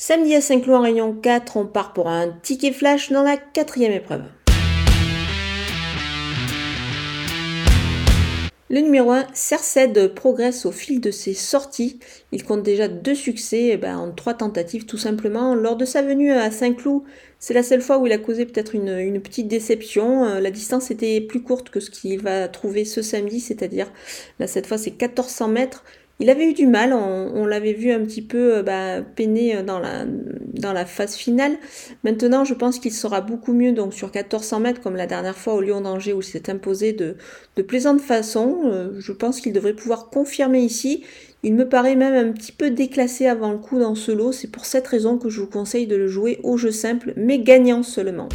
Samedi à Saint-Cloud en Réunion 4, on part pour un ticket flash dans la quatrième épreuve. Le numéro 1, Cersed, progresse au fil de ses sorties. Il compte déjà deux succès eh ben, en trois tentatives tout simplement. Lors de sa venue à Saint-Cloud, c'est la seule fois où il a causé peut-être une, petite déception. Euh, la distance était plus courte que ce qu'il va trouver ce samedi, c'est-à-dire là cette fois c'est 1400 mètres. Il avait eu du mal, on, l'avait vu un petit peu euh, bah, peiner dans la, dans la phase finale. Maintenant, je pense qu'il sera beaucoup mieux donc sur 1400 mètres, comme la dernière fois au Lyon d'Angers où il s'est imposé de, de plaisante façon. Euh, je pense qu'il devrait pouvoir confirmer ici. Il me paraît même un petit peu déclassé avant le coup dans ce lot. C'est pour cette raison que je vous conseille de le jouer au jeu simple, mais gagnant seulement.